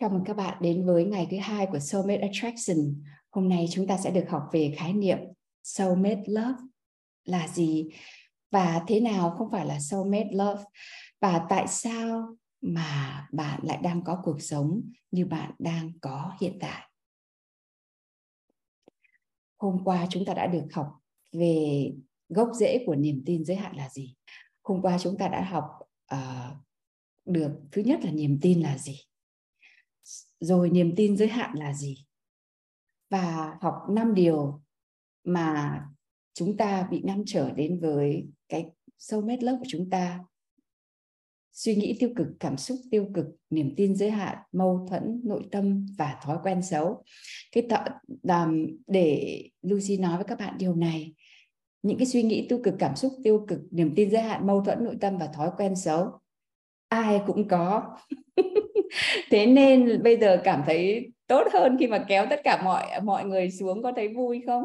Chào mừng các bạn đến với ngày thứ hai của Soulmate Attraction. Hôm nay chúng ta sẽ được học về khái niệm Soulmate Love là gì và thế nào không phải là Soulmate Love và tại sao mà bạn lại đang có cuộc sống như bạn đang có hiện tại. Hôm qua chúng ta đã được học về gốc rễ của niềm tin giới hạn là gì. Hôm qua chúng ta đã học uh, được thứ nhất là niềm tin là gì rồi niềm tin giới hạn là gì? Và học năm điều mà chúng ta bị ngăn trở đến với cái sâu mét lớp của chúng ta. Suy nghĩ tiêu cực, cảm xúc tiêu cực, niềm tin giới hạn, mâu thuẫn, nội tâm và thói quen xấu. Cái tạo làm để Lucy nói với các bạn điều này, những cái suy nghĩ tiêu cực, cảm xúc tiêu cực, niềm tin giới hạn, mâu thuẫn, nội tâm và thói quen xấu. Ai cũng có thế nên bây giờ cảm thấy tốt hơn khi mà kéo tất cả mọi mọi người xuống có thấy vui không?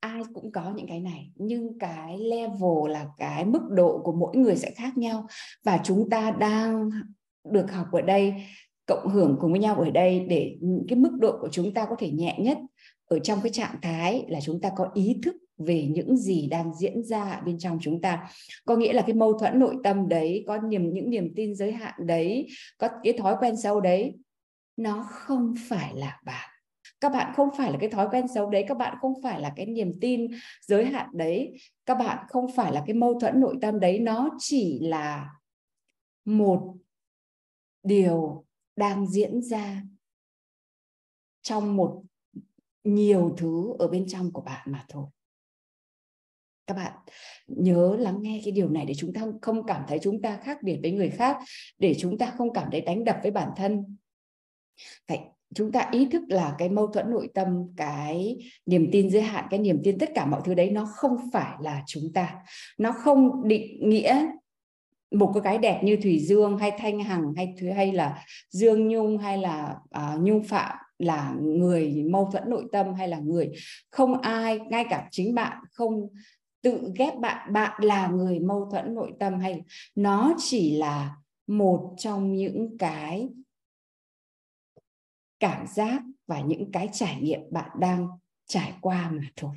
Ai cũng có những cái này, nhưng cái level là cái mức độ của mỗi người sẽ khác nhau. Và chúng ta đang được học ở đây, cộng hưởng cùng với nhau ở đây để cái mức độ của chúng ta có thể nhẹ nhất. Ở trong cái trạng thái là chúng ta có ý thức về những gì đang diễn ra bên trong chúng ta. Có nghĩa là cái mâu thuẫn nội tâm đấy, có niềm, những niềm tin giới hạn đấy, có cái thói quen xấu đấy, nó không phải là bạn. Các bạn không phải là cái thói quen xấu đấy, các bạn không phải là cái niềm tin giới hạn đấy, các bạn không phải là cái mâu thuẫn nội tâm đấy, nó chỉ là một điều đang diễn ra trong một nhiều thứ ở bên trong của bạn mà thôi các bạn nhớ lắng nghe cái điều này để chúng ta không cảm thấy chúng ta khác biệt với người khác để chúng ta không cảm thấy đánh đập với bản thân. Phải chúng ta ý thức là cái mâu thuẫn nội tâm cái niềm tin giới hạn cái niềm tin tất cả mọi thứ đấy nó không phải là chúng ta. Nó không định nghĩa một cái cái đẹp như thủy dương hay thanh hằng hay hay là dương nhung hay là uh, nhung phạm là người mâu thuẫn nội tâm hay là người không ai ngay cả chính bạn không tự ghép bạn bạn là người mâu thuẫn nội tâm hay nó chỉ là một trong những cái cảm giác và những cái trải nghiệm bạn đang trải qua mà thôi.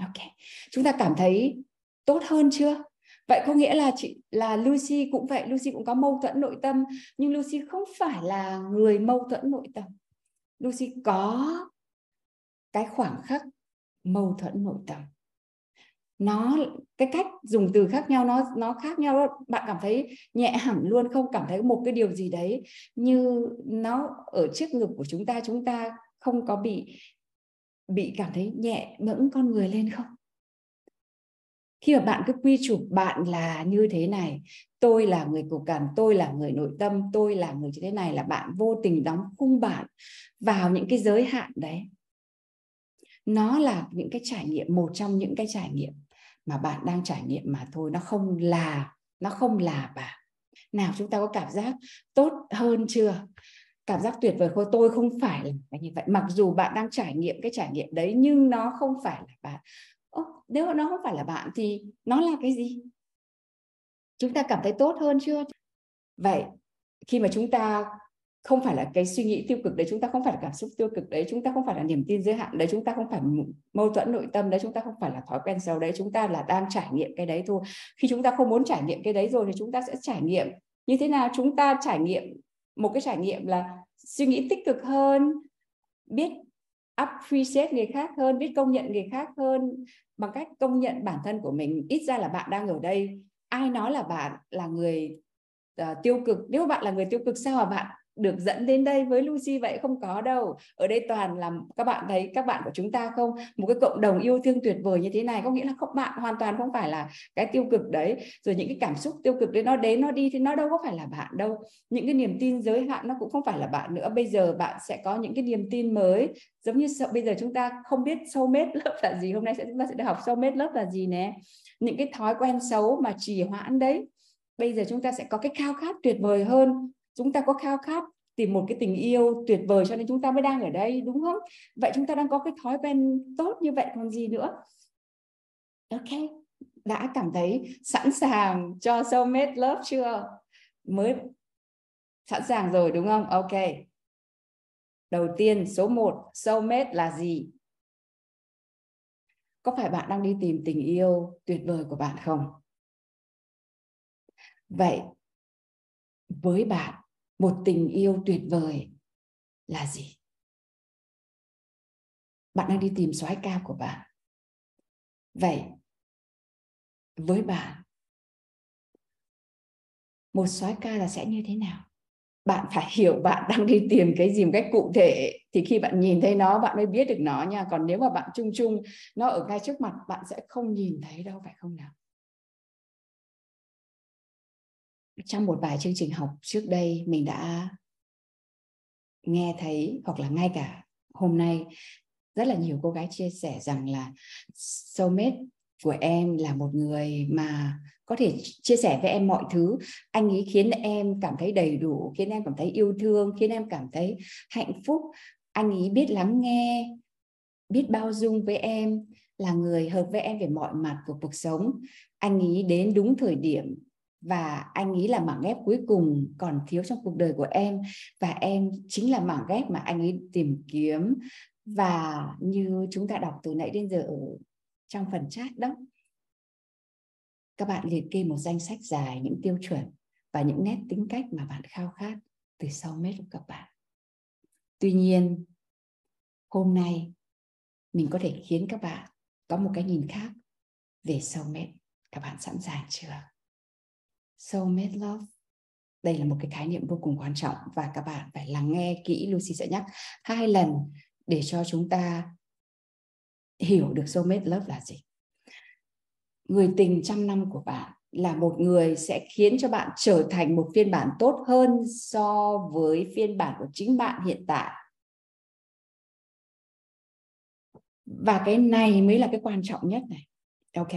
Ok, chúng ta cảm thấy tốt hơn chưa? Vậy có nghĩa là chị, là Lucy cũng vậy, Lucy cũng có mâu thuẫn nội tâm, nhưng Lucy không phải là người mâu thuẫn nội tâm. Lucy có cái khoảng khắc mâu thuẫn nội tâm nó, cái cách dùng từ khác nhau, nó nó khác nhau đó. bạn cảm thấy nhẹ hẳn luôn, không cảm thấy một cái điều gì đấy như nó ở trước ngực của chúng ta chúng ta không có bị bị cảm thấy nhẹ ngẫng con người lên không? Khi mà bạn cứ quy chụp bạn là như thế này, tôi là người cục cảm tôi là người nội tâm, tôi là người như thế này là bạn vô tình đóng khung bạn vào những cái giới hạn đấy. Nó là những cái trải nghiệm, một trong những cái trải nghiệm mà bạn đang trải nghiệm mà thôi nó không là nó không là bạn nào chúng ta có cảm giác tốt hơn chưa? Cảm giác tuyệt vời thôi tôi không phải là như vậy. Mặc dù bạn đang trải nghiệm cái trải nghiệm đấy nhưng nó không phải là bạn Ô, nếu nó không phải là bạn thì nó là cái gì? Chúng ta cảm thấy tốt hơn chưa? Vậy khi mà chúng ta không phải là cái suy nghĩ tiêu cực đấy chúng ta không phải là cảm xúc tiêu cực đấy chúng ta không phải là niềm tin giới hạn đấy chúng ta không phải mâu thuẫn nội tâm đấy chúng ta không phải là thói quen xấu đấy chúng ta là đang trải nghiệm cái đấy thôi. Khi chúng ta không muốn trải nghiệm cái đấy rồi thì chúng ta sẽ trải nghiệm. Như thế nào? Chúng ta trải nghiệm một cái trải nghiệm là suy nghĩ tích cực hơn biết appreciate người khác hơn biết công nhận người khác hơn bằng cách công nhận bản thân của mình. Ít ra là bạn đang ở đây ai nói là bạn là người uh, tiêu cực? Nếu bạn là người tiêu cực sao mà bạn được dẫn đến đây với Lucy vậy không có đâu. Ở đây toàn là các bạn thấy các bạn của chúng ta không? Một cái cộng đồng yêu thương tuyệt vời như thế này có nghĩa là không bạn hoàn toàn không phải là cái tiêu cực đấy. Rồi những cái cảm xúc tiêu cực đấy nó đến, nó đi thì nó đâu có phải là bạn đâu. Những cái niềm tin giới hạn nó cũng không phải là bạn nữa. Bây giờ bạn sẽ có những cái niềm tin mới. Giống như bây giờ chúng ta không biết soulmate lớp là gì, hôm nay sẽ, chúng ta sẽ được học soulmate lớp là gì nè. Những cái thói quen xấu mà trì hoãn đấy. Bây giờ chúng ta sẽ có cái khao khát tuyệt vời hơn chúng ta có khao khát tìm một cái tình yêu tuyệt vời cho nên chúng ta mới đang ở đây, đúng không? Vậy chúng ta đang có cái thói quen tốt như vậy còn gì nữa? Ok, đã cảm thấy sẵn sàng cho soulmate love chưa? Mới sẵn sàng rồi, đúng không? Ok. Đầu tiên, số 1 soulmate là gì? Có phải bạn đang đi tìm tình yêu tuyệt vời của bạn không? Vậy, với bạn một tình yêu tuyệt vời là gì? Bạn đang đi tìm soái ca của bạn. Vậy, với bạn, một soái ca là sẽ như thế nào? Bạn phải hiểu bạn đang đi tìm cái gì một cách cụ thể. Thì khi bạn nhìn thấy nó, bạn mới biết được nó nha. Còn nếu mà bạn chung chung nó ở ngay trước mặt, bạn sẽ không nhìn thấy đâu, phải không nào? Trong một vài chương trình học trước đây, mình đã nghe thấy, hoặc là ngay cả hôm nay, rất là nhiều cô gái chia sẻ rằng là soulmate của em là một người mà có thể chia sẻ với em mọi thứ. Anh ấy khiến em cảm thấy đầy đủ, khiến em cảm thấy yêu thương, khiến em cảm thấy hạnh phúc. Anh ấy biết lắng nghe, biết bao dung với em, là người hợp với em về mọi mặt của cuộc sống. Anh ấy đến đúng thời điểm và anh ấy là mảng ghép cuối cùng còn thiếu trong cuộc đời của em. Và em chính là mảng ghép mà anh ấy tìm kiếm. Và như chúng ta đọc từ nãy đến giờ ở trong phần chat đó, các bạn liệt kê một danh sách dài những tiêu chuẩn và những nét tính cách mà bạn khao khát từ sau mết của các bạn. Tuy nhiên, hôm nay mình có thể khiến các bạn có một cái nhìn khác về soulmate các bạn sẵn sàng chưa? Soulmate love. Đây là một cái khái niệm vô cùng quan trọng và các bạn phải lắng nghe kỹ Lucy sẽ nhắc. Hai lần để cho chúng ta hiểu được soulmate love là gì. Người tình trăm năm của bạn là một người sẽ khiến cho bạn trở thành một phiên bản tốt hơn so với phiên bản của chính bạn hiện tại. Và cái này mới là cái quan trọng nhất này ok.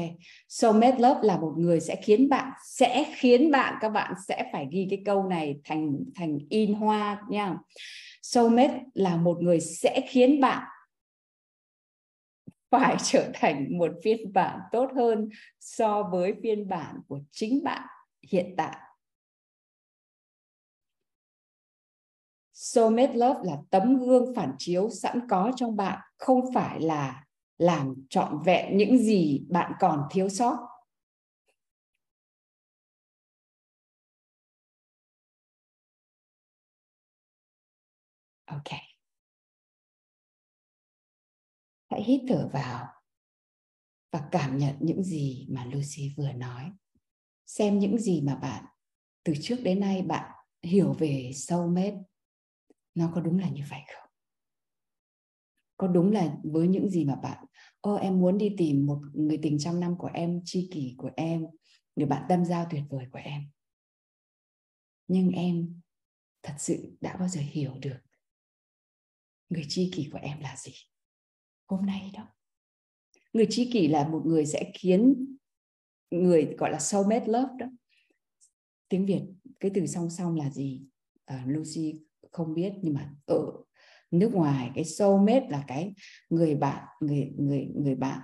Soulmate love là một người sẽ khiến bạn, sẽ khiến bạn, các bạn sẽ phải ghi cái câu này thành thành in hoa nha. Soulmate là một người sẽ khiến bạn phải trở thành một phiên bản tốt hơn so với phiên bản của chính bạn hiện tại. Soulmate love là tấm gương phản chiếu sẵn có trong bạn, không phải là làm trọn vẹn những gì bạn còn thiếu sót. Ok. Hãy hít thở vào và cảm nhận những gì mà lucy vừa nói. Xem những gì mà bạn, từ trước đến nay bạn hiểu về sâu mết nó có đúng là như vậy không? Có đúng là với những gì mà bạn ô em muốn đi tìm một người tình trong năm của em tri kỷ của em người bạn tâm giao tuyệt vời của em. Nhưng em thật sự đã bao giờ hiểu được người tri kỷ của em là gì hôm nay đó. Người tri kỷ là một người sẽ khiến người gọi là soulmate love đó. Tiếng việt cái từ song song là gì? À, Lucy không biết nhưng mà ở nước ngoài, cái soulmate là cái người bạn, người người người bạn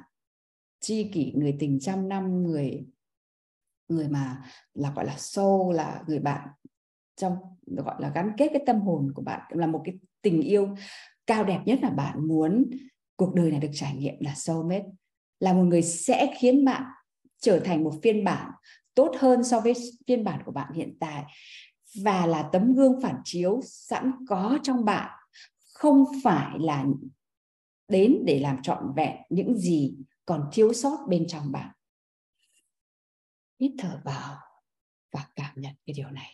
tri kỷ, người tình trăm năm, người người mà là, gọi là soul, là người bạn trong, gọi là gắn kết cái tâm hồn của bạn, là một cái tình yêu cao đẹp nhất là bạn muốn cuộc đời này được trải nghiệm là soulmate. Là một người sẽ khiến bạn trở thành một phiên bản tốt hơn so với phiên bản của bạn hiện tại và là tấm gương phản chiếu sẵn có trong bạn không phải là đến để làm trọn vẹn những gì còn thiếu sót bên trong bạn. Hít thở vào và cảm nhận cái điều này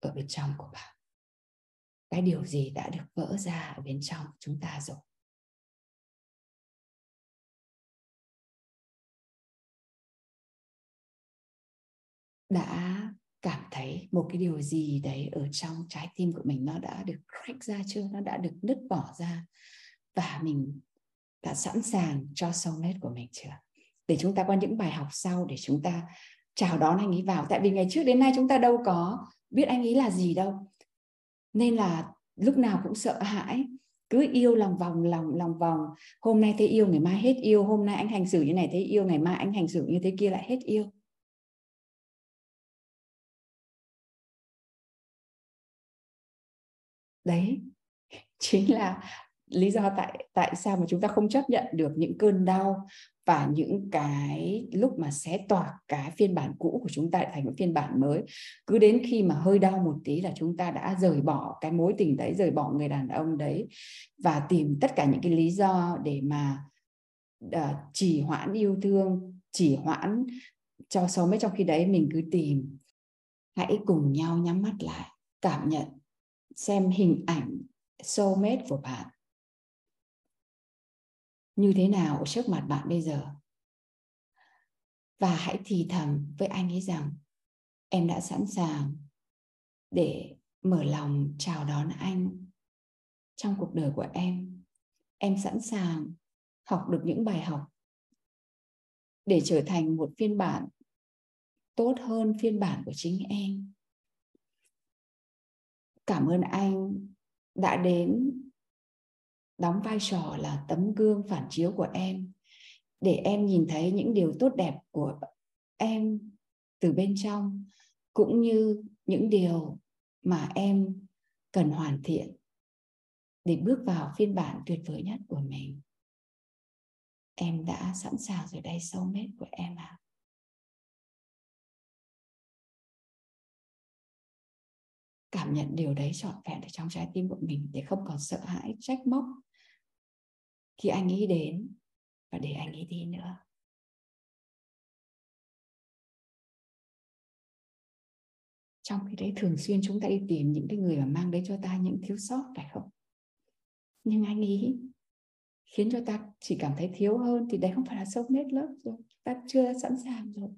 ở bên trong của bạn. Cái điều gì đã được vỡ ra ở bên trong chúng ta rồi? Đã cảm thấy một cái điều gì đấy ở trong trái tim của mình nó đã được crack ra chưa? Nó đã được nứt bỏ ra và mình đã sẵn sàng cho soulmate của mình chưa? Để chúng ta có những bài học sau để chúng ta chào đón anh ấy vào. Tại vì ngày trước đến nay chúng ta đâu có biết anh ấy là gì đâu. Nên là lúc nào cũng sợ hãi. Cứ yêu lòng vòng, lòng lòng vòng. Hôm nay thấy yêu, ngày mai hết yêu. Hôm nay anh hành xử như này, thấy yêu, ngày mai anh hành xử như thế kia lại hết yêu. Đấy. Chính là lý do tại tại sao mà chúng ta không chấp nhận được những cơn đau và những cái lúc mà xé toạc cái phiên bản cũ của chúng ta thành một phiên bản mới. Cứ đến khi mà hơi đau một tí là chúng ta đã rời bỏ cái mối tình đấy rời bỏ người đàn ông đấy và tìm tất cả những cái lý do để mà uh, trì hoãn yêu thương trì hoãn cho sống mấy trong khi đấy mình cứ tìm. Hãy cùng nhau nhắm mắt lại cảm nhận xem hình ảnh soulmate của bạn. Như thế nào ở trước mặt bạn bây giờ? Và hãy thì thầm với anh ấy rằng, em đã sẵn sàng để mở lòng chào đón anh trong cuộc đời của em. Em sẵn sàng học được những bài học để trở thành một phiên bản tốt hơn phiên bản của chính em cảm ơn anh đã đến đóng vai trò là tấm gương phản chiếu của em, để em nhìn thấy những điều tốt đẹp của em từ bên trong, cũng như những điều mà em cần hoàn thiện để bước vào phiên bản tuyệt vời nhất của mình em đã sẵn sàng rồi, đây sâu mết của em ạ à. Cảm nhận điều đấy trọn vẹn ở trong trái tim của mình để không còn sợ hãi, trách móc. Khi anh ấy đến và để anh ấy đi nữa. Trong khi đấy thường xuyên chúng ta đi tìm những cái người mà mang đến cho ta những thiếu sót, phải không? Nhưng anh ấy khiến cho ta chỉ cảm thấy thiếu hơn thì đấy không phải là sốc nết lớp rồi. Ta chưa sẵn sàng rồi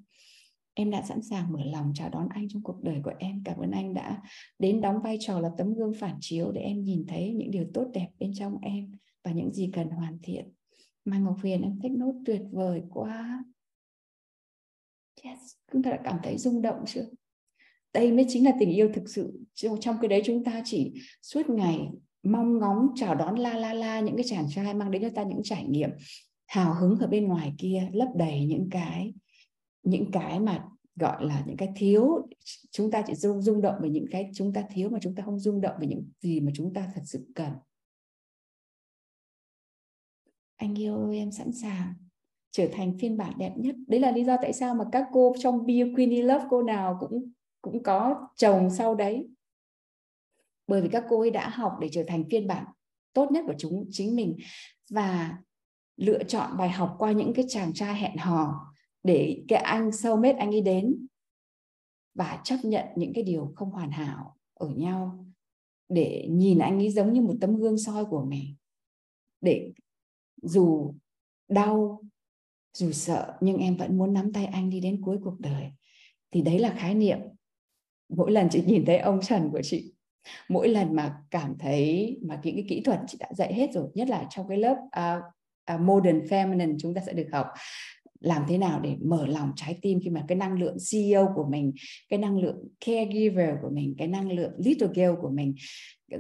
em đã sẵn sàng mở lòng chào đón anh trong cuộc đời của em. Cảm ơn anh đã đến đóng vai trò là tấm gương phản chiếu để em nhìn thấy những điều tốt đẹp bên trong em và những gì cần hoàn thiện. Mai Ngọc Huyền, em thích nốt tuyệt vời quá. Yes, chúng ta đã cảm thấy rung động chưa? Đây mới chính là tình yêu thực sự. Trong cái đấy chúng ta chỉ suốt ngày mong ngóng chào đón la la la những cái chàng trai, mang đến cho ta những trải nghiệm hào hứng ở bên ngoài kia, lấp đầy những cái những cái mà, gọi là, những cái thiếu, chúng ta chỉ rung rung động về những cái chúng ta thiếu mà chúng ta không rung động về những gì mà chúng ta thật sự cần. Anh yêu ơi em sẵn sàng trở thành phiên bản đẹp nhất. Đấy là lý do tại sao mà các cô trong Be Queenie Love cô nào cũng cũng có chồng sau đấy. Bởi vì các cô ấy đã học để trở thành phiên bản tốt nhất của chúng, chính mình và lựa chọn bài học qua những cái chàng trai hẹn hò để cái anh soulmate anh ấy đến và chấp nhận những cái điều không hoàn hảo ở nhau để nhìn anh ấy giống như một tấm gương soi của mình. Để dù đau dù sợ nhưng em vẫn muốn nắm tay anh đi đến cuối cuộc đời. Thì đấy là khái niệm. Mỗi lần chị nhìn thấy ông trần của chị mỗi lần mà cảm thấy mà những cái kỹ thuật chị đã dạy hết rồi nhất là trong cái lớp uh, uh, modern feminine chúng ta sẽ được học làm thế nào để mở lòng trái tim khi mà cái năng lượng CEO của mình, cái năng lượng caregiver của mình, cái năng lượng little girl của mình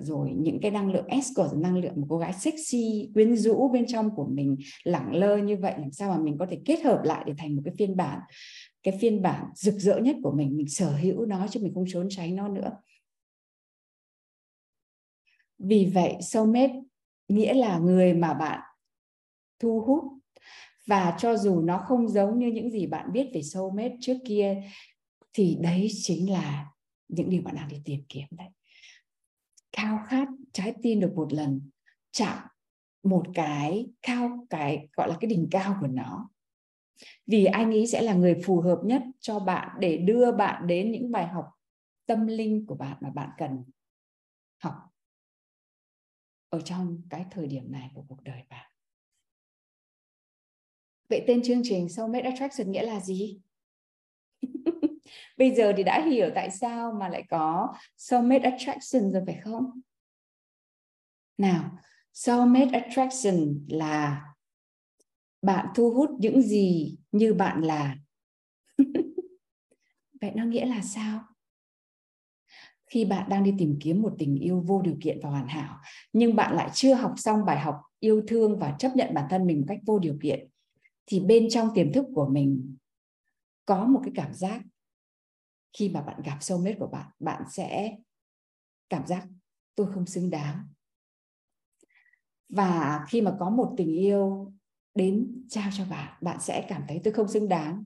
rồi những cái năng lượng escort năng lượng một cô gái sexy quyến rũ bên trong của mình lẳng lơ như vậy làm sao mà mình có thể kết hợp lại để thành một cái phiên bản cái phiên bản rực rỡ nhất của mình mình sở hữu nó chứ mình không trốn tránh nó nữa. Vì vậy soulmate nghĩa là người mà bạn thu hút và cho dù nó không giống như những gì bạn biết về soulmate trước kia, thì đấy chính là những điều bạn đang đi tìm kiếm đấy. Khao khát trái tim được một lần chạm một cái cao cái gọi là cái đỉnh cao của nó. Vì anh ấy sẽ là người phù hợp nhất cho bạn để đưa bạn đến những bài học tâm linh của bạn mà bạn cần học ở trong cái thời điểm này của cuộc đời bạn vậy tên chương trình soulmate attraction nghĩa là gì? Bây giờ thì đã hiểu tại sao mà lại có soulmate attraction rồi phải không? Nào soulmate attraction là bạn thu hút những gì như bạn là? Vậy nó nghĩa là sao? Khi bạn đang đi tìm kiếm một tình yêu vô điều kiện và hoàn hảo, nhưng bạn lại chưa học xong bài học yêu thương và chấp nhận bản thân mình một cách vô điều kiện thì bên trong tiềm thức của mình có một cái cảm giác khi mà bạn gặp soulmate của bạn bạn sẽ cảm giác tôi không xứng đáng. Và khi mà có một tình yêu đến trao cho bạn bạn sẽ cảm thấy tôi không xứng đáng.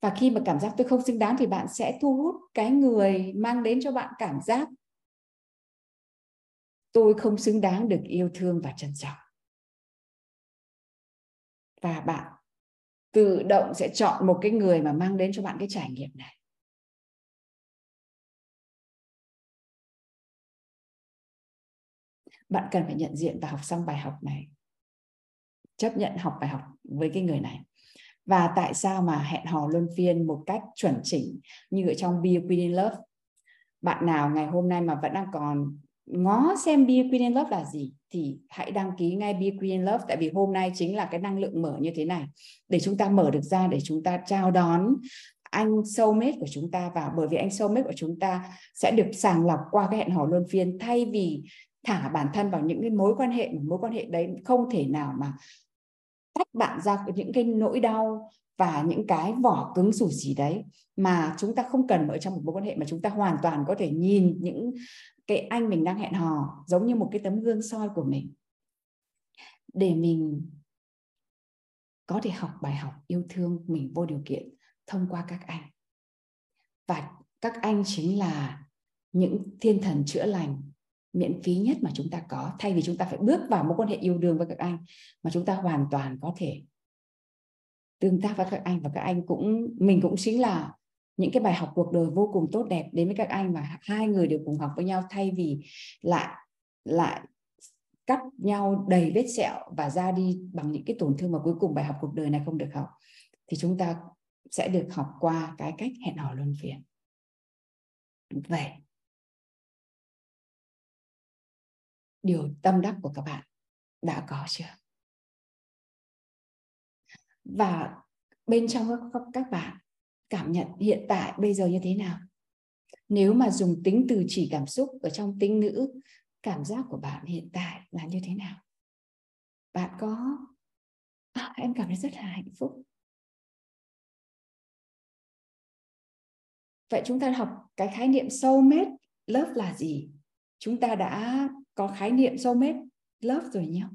Và khi mà cảm giác tôi không xứng đáng thì bạn sẽ thu hút cái người mang đến cho bạn cảm giác tôi không xứng đáng được yêu thương và trân trọng và bạn tự động sẽ chọn một cái người mà mang đến cho bạn cái trải nghiệm này. Bạn cần phải nhận diện và học xong bài học này. Chấp nhận học bài học với cái người này. Và tại sao mà hẹn hò luân phiên một cách chuẩn chỉnh như ở trong Be a Queen in Love? Bạn nào ngày hôm nay mà vẫn đang còn ngó xem Be a Queen in Love là gì? Thì hãy đăng ký ngay Be Green Queen Love, tại vì hôm nay chính là cái năng lượng mở như thế này. Để chúng ta mở được ra, để chúng ta chào đón anh soulmate của chúng ta vào. Bởi vì anh soulmate của chúng ta sẽ được sàng lọc qua cái hẹn hò luân phiên, thay vì thả bản thân vào những cái mối quan hệ mối quan hệ đấy không thể nào mà tách bạn ra những cái nỗi đau và những cái vỏ cứng rủi gì đấy mà chúng ta không cần ở trong một mối quan hệ, mà chúng ta hoàn toàn có thể nhìn những cái anh mình đang hẹn hò giống như một cái tấm gương soi của mình. Để mình có thể học bài học yêu thương mình vô điều kiện thông qua các anh. Và các anh chính là những thiên thần chữa lành miễn phí nhất mà chúng ta có. Thay vì chúng ta phải bước vào mối quan hệ yêu đương với các anh, mà chúng ta hoàn toàn có thể tương tác với các anh và các anh cũng, mình cũng chính là những cái bài học cuộc đời vô cùng tốt đẹp đến với các anh và hai người đều cùng học với nhau thay vì lại lại cắt nhau đầy vết sẹo và ra đi bằng những cái tổn thương mà cuối cùng bài học cuộc đời này không được học. Thì chúng ta sẽ được học qua cái cách hẹn hò luân phiền vậy. Điều tâm đắc của các bạn đã có chưa? Và bên trong các, các bạn cảm nhận hiện tại bây giờ như thế nào? Nếu mà dùng tính từ chỉ cảm xúc ở trong tính nữ cảm giác của bạn hiện tại là như thế nào? Bạn có à, em cảm thấy rất là hạnh phúc. Vậy chúng ta học cái khái niệm soulmate love là gì? Chúng ta đã có khái niệm soulmate love rồi nhé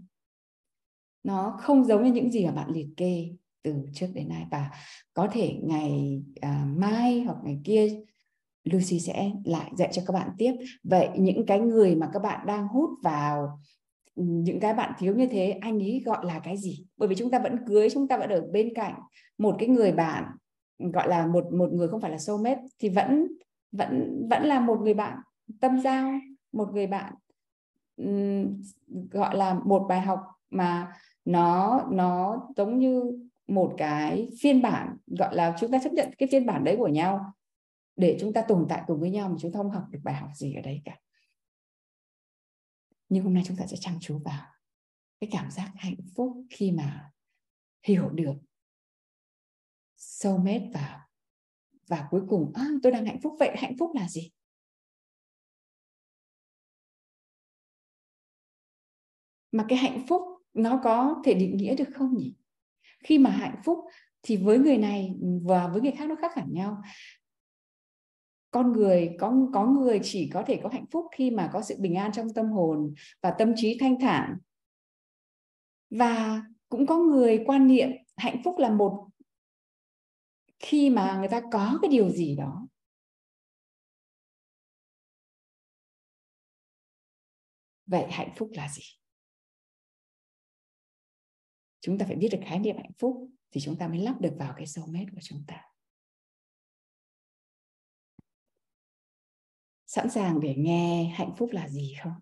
nó không giống như những gì mà bạn liệt kê từ trước đến nay. Và có thể ngày à, mai hoặc ngày kia Lucy sẽ lại dạy cho các bạn tiếp. Vậy những cái người mà các bạn đang hút vào những cái bạn thiếu như thế anh ấy gọi là cái gì? Bởi vì chúng ta vẫn cưới chúng ta vẫn ở bên cạnh một cái người bạn gọi là một một người không phải là soulmate thì vẫn vẫn vẫn là một người bạn tâm giao một người bạn gọi là một bài học mà nó nó giống như một cái phiên bản gọi là chúng ta chấp nhận cái phiên bản đấy của nhau để chúng ta tồn tại cùng với nhau mà chúng ta không học được bài học gì ở đây cả. Nhưng hôm nay chúng ta sẽ chăm chú vào cái cảm giác hạnh phúc khi mà hiểu được sâu mết và và cuối cùng à, tôi đang hạnh phúc vậy hạnh phúc là gì? Mà cái hạnh phúc nó có thể định nghĩa được không nhỉ? Khi mà hạnh phúc thì với người này và với người khác nó khác hẳn nhau. Con người, có có người chỉ có thể có hạnh phúc khi mà có sự bình an trong tâm hồn và tâm trí thanh thản. Và cũng có người quan niệm hạnh phúc là một khi mà người ta có cái điều gì đó. Vậy hạnh phúc là gì? Chúng ta phải biết được khái niệm hạnh phúc thì chúng ta mới lắp được vào cái soulmate của chúng ta. Sẵn sàng để nghe hạnh phúc là gì không?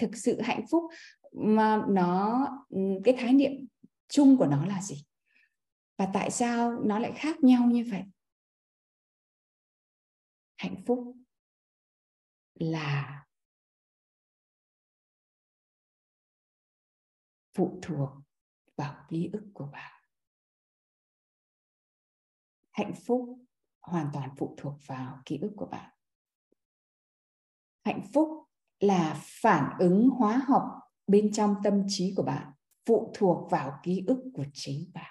Thực sự hạnh phúc mà nó, cái khái niệm chung của nó là gì? Và tại sao nó lại khác nhau như vậy? Hạnh phúc là phụ thuộc vào ký ức của bạn. Hạnh phúc hoàn toàn phụ thuộc vào ký ức của bạn. Hạnh phúc là phản ứng hóa học bên trong tâm trí của bạn, phụ thuộc vào ký ức của chính bạn.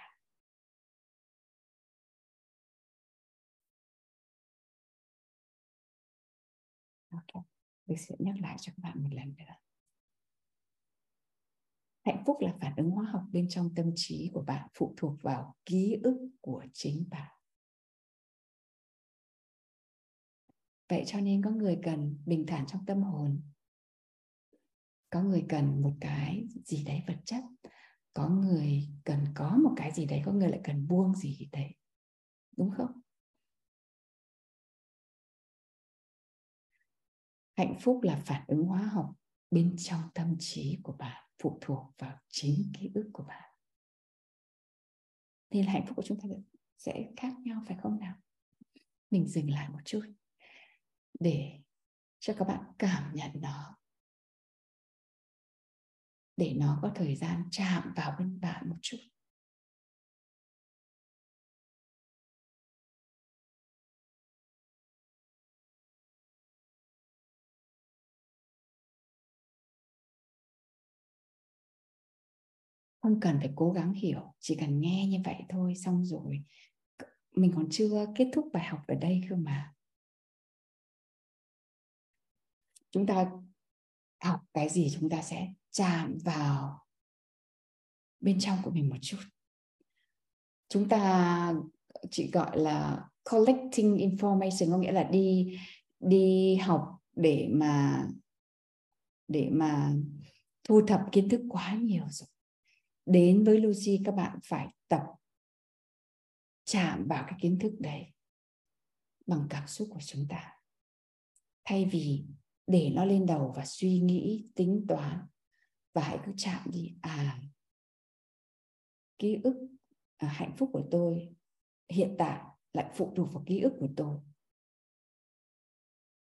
Ok tôi sẽ nhắc lại cho các bạn một lần nữa hạnh phúc là phản ứng hóa học bên trong tâm trí của bạn phụ thuộc vào ký ức của chính bạn. Vậy cho nên có người cần bình thản trong tâm hồn. Có người cần một cái gì đấy vật chất. Có người cần có một cái gì đấy, có người lại cần buông gì đấy. Đúng không? Hạnh phúc là phản ứng hóa học bên trong tâm trí của bạn phụ thuộc vào chính ký ức của bạn. Nên hạnh phúc của chúng ta sẽ khác nhau, phải không nào? Mình dừng lại một chút để cho các bạn cảm nhận nó. Để nó có thời gian chạm vào bên bạn một chút. Không cần phải cố gắng hiểu, chỉ cần nghe như vậy thôi, xong rồi mình còn chưa kết thúc bài học ở đây cơ mà. Chúng ta học cái gì chúng ta sẽ chạm vào bên trong của mình một chút. Chúng ta chỉ gọi là collecting information, có nghĩa là đi đi học để mà để mà thu thập kiến thức quá nhiều rồi đến với Lucy các bạn phải tập chạm vào cái kiến thức đấy bằng cảm xúc của chúng ta. Thay vì để nó lên đầu và suy nghĩ tính toán và hãy cứ chạm đi. À ký ức à, hạnh phúc của tôi hiện tại lại phụ thuộc vào ký ức của tôi.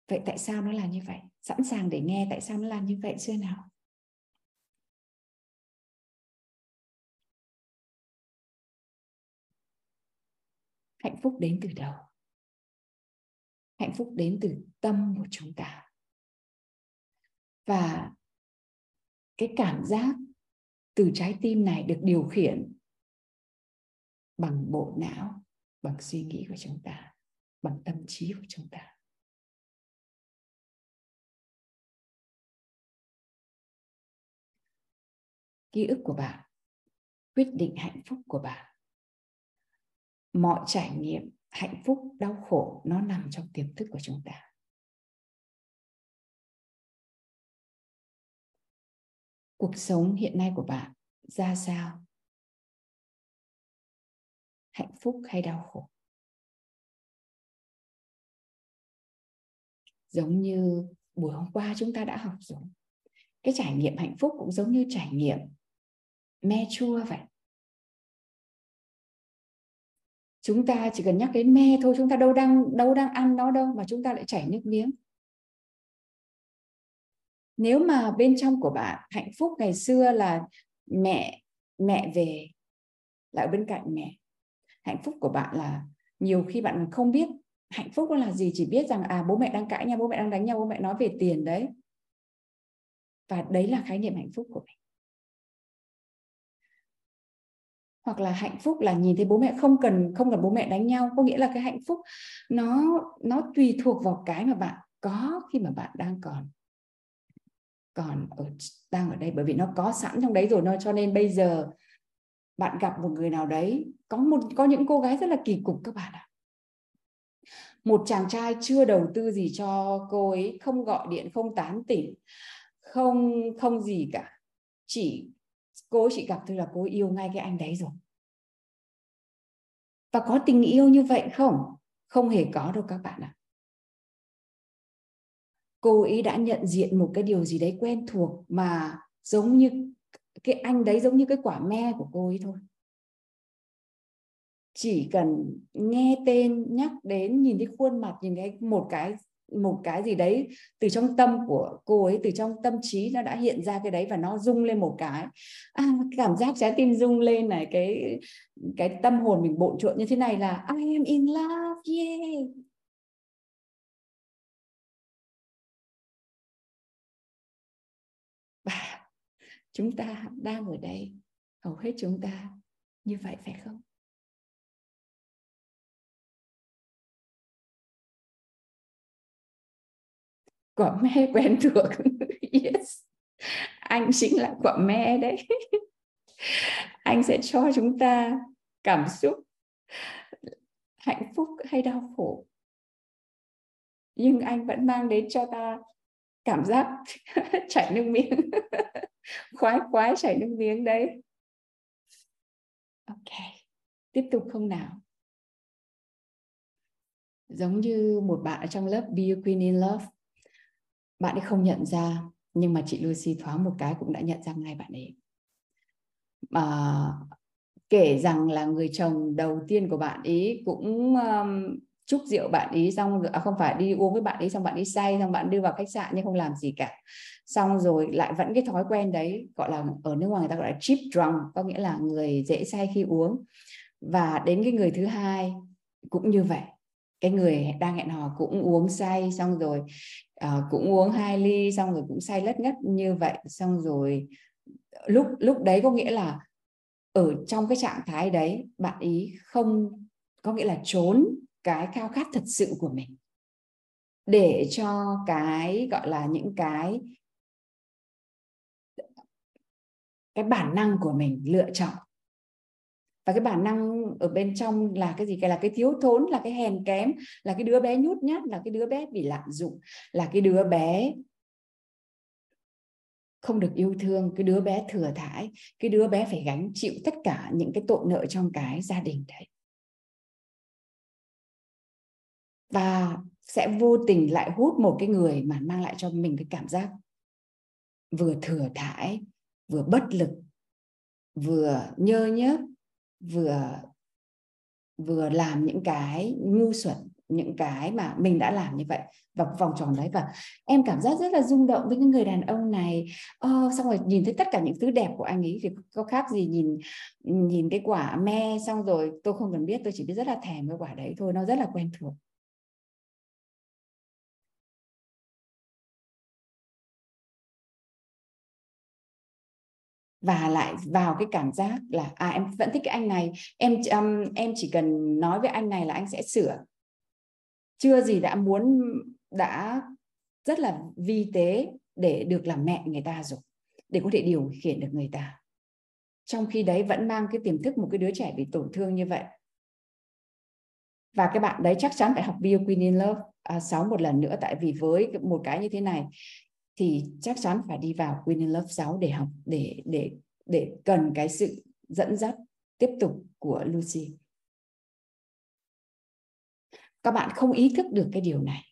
Vậy tại sao nó là như vậy? Sẵn sàng để nghe tại sao nó làm như vậy chưa nào? Hạnh phúc đến từ đâu? Hạnh phúc đến từ tâm của chúng ta. Và cái cảm giác từ trái tim này được điều khiển bằng bộ não, bằng suy nghĩ của chúng ta, bằng tâm trí của chúng ta. Ký ức của bạn, quyết định hạnh phúc của bạn mọi trải nghiệm hạnh phúc, đau khổ nó nằm trong tiềm thức của chúng ta. Cuộc sống hiện nay của bạn ra sao? Hạnh phúc hay đau khổ? Giống như buổi hôm qua chúng ta đã học rồi. Cái trải nghiệm hạnh phúc cũng giống như trải nghiệm me chua vậy. Chúng ta chỉ cần nhắc đến me thôi, chúng ta đâu đang đâu đang ăn nó đâu mà chúng ta lại chảy nước miếng. Nếu mà bên trong của bạn hạnh phúc ngày xưa là mẹ mẹ về lại ở bên cạnh mẹ, hạnh phúc của bạn là nhiều khi bạn không biết hạnh phúc là gì, chỉ biết rằng à bố mẹ đang cãi nhau, bố mẹ đang đánh nhau, bố mẹ nói về tiền đấy. Và đấy là khái niệm hạnh phúc của mình hoặc là hạnh phúc là nhìn thấy bố mẹ không cần không cần bố mẹ đánh nhau. Có nghĩa là cái hạnh phúc nó nó tùy thuộc vào cái mà bạn có khi mà bạn đang còn còn ở, đang ở đây. Bởi vì nó có sẵn trong đấy rồi, nó, cho nên bây giờ bạn gặp một người nào đấy, có một, có những cô gái rất là kỳ cục các bạn ạ. Một chàng trai chưa đầu tư gì cho cô ấy, không gọi điện, không tán tỉnh, không không gì cả. Chỉ, cô ấy chỉ gặp tôi là cô ấy yêu ngay cái anh đấy rồi và có tình yêu như vậy không? Không hề có đâu các bạn ạ. Cô ấy đã nhận diện một cái điều gì đấy quen thuộc mà giống như cái anh đấy, giống như cái quả me của cô ấy thôi. Chỉ cần nghe tên, nhắc đến, nhìn thấy khuôn mặt, nhìn thấy một cái một cái gì đấy từ trong tâm của cô ấy từ trong tâm trí nó đã hiện ra cái đấy và nó rung lên một cái. À, cảm giác trái tim rung lên này cái cái tâm hồn mình bộn trộn như thế này là I am in love yeah. Và chúng ta đang ở đây. Hầu hết chúng ta như vậy phải không? Quả me quen thuộc yes. Anh chính là quả me đấy. Anh sẽ cho chúng ta cảm xúc, hạnh phúc hay đau khổ. Nhưng anh vẫn mang đến cho ta cảm giác chảy nước miếng. Khoái khoái chảy nước miếng đấy. Ok, tiếp tục không nào? Giống như một bạn ở trong lớp, Be a Queen in Love bạn ấy không nhận ra nhưng mà chị Lucy thoáng một cái cũng đã nhận ra ngay bạn ấy. À, kể rằng là người chồng đầu tiên của bạn ấy cũng um, chúc rượu bạn ấy xong à, không phải đi uống với bạn ấy xong bạn ấy say xong bạn đưa vào khách sạn nhưng không làm gì cả. Xong rồi lại vẫn cái thói quen đấy gọi là ở nước ngoài người ta gọi là cheap drunk có nghĩa là người dễ say khi uống. Và đến cái người thứ hai cũng như vậy cái người đang hẹn hò cũng uống say xong rồi uh, cũng uống hai ly xong rồi cũng say lất ngất như vậy. Xong rồi lúc lúc đấy có nghĩa là ở trong cái trạng thái đấy bạn ý không có nghĩa là trốn cái khao khát thật sự của mình. Để cho cái gọi là những cái cái bản năng của mình lựa chọn và cái bản năng ở bên trong là cái gì? Cái là cái thiếu thốn, là cái hèn kém, là cái đứa bé nhút nhát, là cái đứa bé bị lạm dụng, là cái đứa bé không được yêu thương, cái đứa bé thừa thải, cái đứa bé phải gánh chịu tất cả những cái tội nợ trong cái gia đình đấy. Và sẽ vô tình lại hút một cái người mà mang lại cho mình cái cảm giác vừa thừa thải, vừa bất lực, vừa nhơ nhớp vừa vừa làm những cái ngu xuẩn những cái mà mình đã làm như vậy vòng vòng tròn đấy. Và em cảm giác rất là rung động với cái người đàn ông này. Oh, xong rồi nhìn thấy tất cả những thứ đẹp của anh ấy thì có khác gì nhìn nhìn cái quả me xong rồi tôi không cần biết tôi chỉ biết rất là thèm cái quả đấy thôi nó rất là quen thuộc. Và lại vào cái cảm giác là à em vẫn thích cái anh này. Em um, em chỉ cần nói với anh này là anh sẽ sửa. Chưa gì đã muốn đã rất là vi tế để được làm mẹ người ta rồi để có thể điều khiển được người ta. Trong khi đấy vẫn mang cái tiềm thức một cái đứa trẻ bị tổn thương như vậy. Và cái bạn đấy chắc chắn phải học Bio Queen in Love à, 6 một lần nữa. Tại vì với một cái như thế này thì chắc chắn phải đi vào Queen lớp Love 6 để học, để để để cần cái sự dẫn dắt tiếp tục của Lucy. Các bạn không ý thức được cái điều này.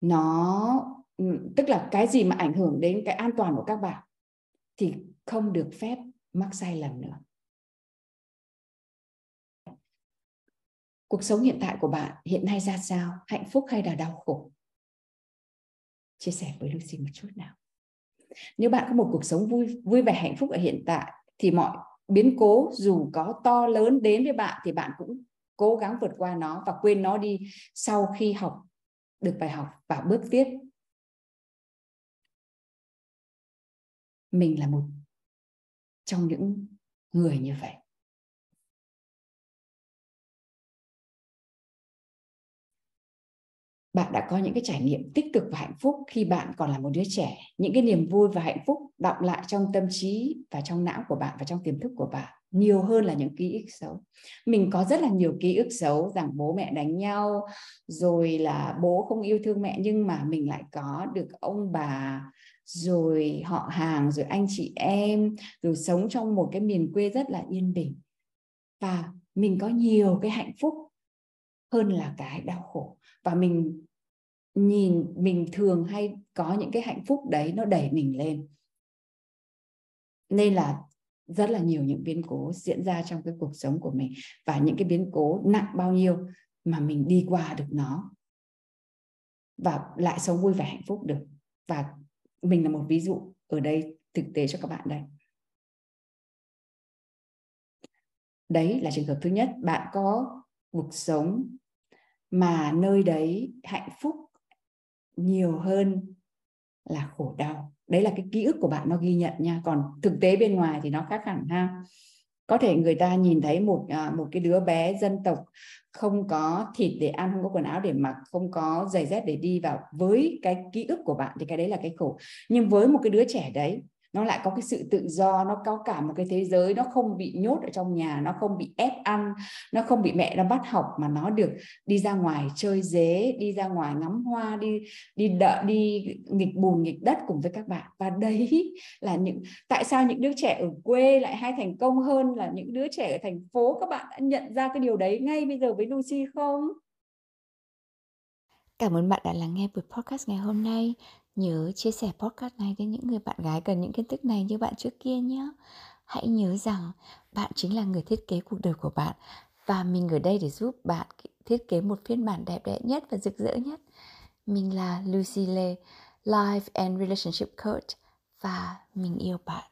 Nó, tức là cái gì mà ảnh hưởng đến cái an toàn của các bạn thì không được phép mắc sai lầm nữa. Cuộc sống hiện tại của bạn hiện nay ra sao? Hạnh phúc hay là đau khổ? Chia sẻ với Lucy một chút nào. Nếu bạn có một cuộc sống vui vui vẻ, hạnh phúc ở hiện tại thì mọi biến cố dù có to lớn đến với bạn thì bạn cũng cố gắng vượt qua nó và quên nó đi sau khi học được bài học và bước tiếp. Mình là một trong những người như vậy. Bạn đã có những cái trải nghiệm tích cực và hạnh phúc khi bạn còn là một đứa trẻ. Những cái niềm vui và hạnh phúc đọng lại trong tâm trí và trong não của bạn và trong tiềm thức của bạn nhiều hơn là những ký ức xấu. Mình có rất là nhiều ký ức xấu rằng bố mẹ đánh nhau, rồi là bố không yêu thương mẹ nhưng mà mình lại có được ông bà, rồi họ hàng, rồi anh chị em, rồi sống trong một cái miền quê rất là yên bình. Và mình có nhiều cái hạnh phúc hơn là cái đau khổ. Và mình nhìn mình thường hay có những cái hạnh phúc đấy nó đẩy mình lên. Nên là rất là nhiều những biến cố diễn ra trong cái cuộc sống của mình và những cái biến cố nặng bao nhiêu mà mình đi qua được nó và lại sống vui vẻ hạnh phúc được. Và mình là một ví dụ ở đây thực tế cho các bạn đây. Đấy là trường hợp thứ nhất, bạn có cuộc sống mà nơi đấy hạnh phúc nhiều hơn là khổ đau. Đấy là cái ký ức của bạn nó ghi nhận nha. Còn thực tế bên ngoài thì nó khác hẳn ha. Có thể người ta nhìn thấy một à, một cái đứa bé dân tộc không có thịt để ăn, không có quần áo để mặc, không có giày dép để đi vào với cái ký ức của bạn thì cái đấy là cái khổ. Nhưng với một cái đứa trẻ đấy nó lại có cái sự tự do, nó có cả một cái thế giới, nó không bị nhốt ở trong nhà, nó không bị ép ăn, nó không bị mẹ nó bắt học mà nó được đi ra ngoài chơi dế, đi ra ngoài ngắm hoa, đi đi đợi, đi nghịch bùn, nghịch đất cùng với các bạn. Và đấy là những, tại sao những đứa trẻ ở quê lại hay thành công hơn là những đứa trẻ ở thành phố? Các bạn đã nhận ra cái điều đấy ngay bây giờ với Lucy không? Cảm ơn bạn đã lắng nghe buổi podcast ngày hôm nay. Nhớ chia sẻ podcast này đến những người bạn gái cần những kiến thức này như bạn trước kia nhé. Hãy nhớ rằng bạn chính là người thiết kế cuộc đời của bạn và mình ở đây để giúp bạn thiết kế một phiên bản đẹp đẽ nhất và rực rỡ nhất. Mình là Lucy Lê, Life and Relationship Coach và mình yêu bạn.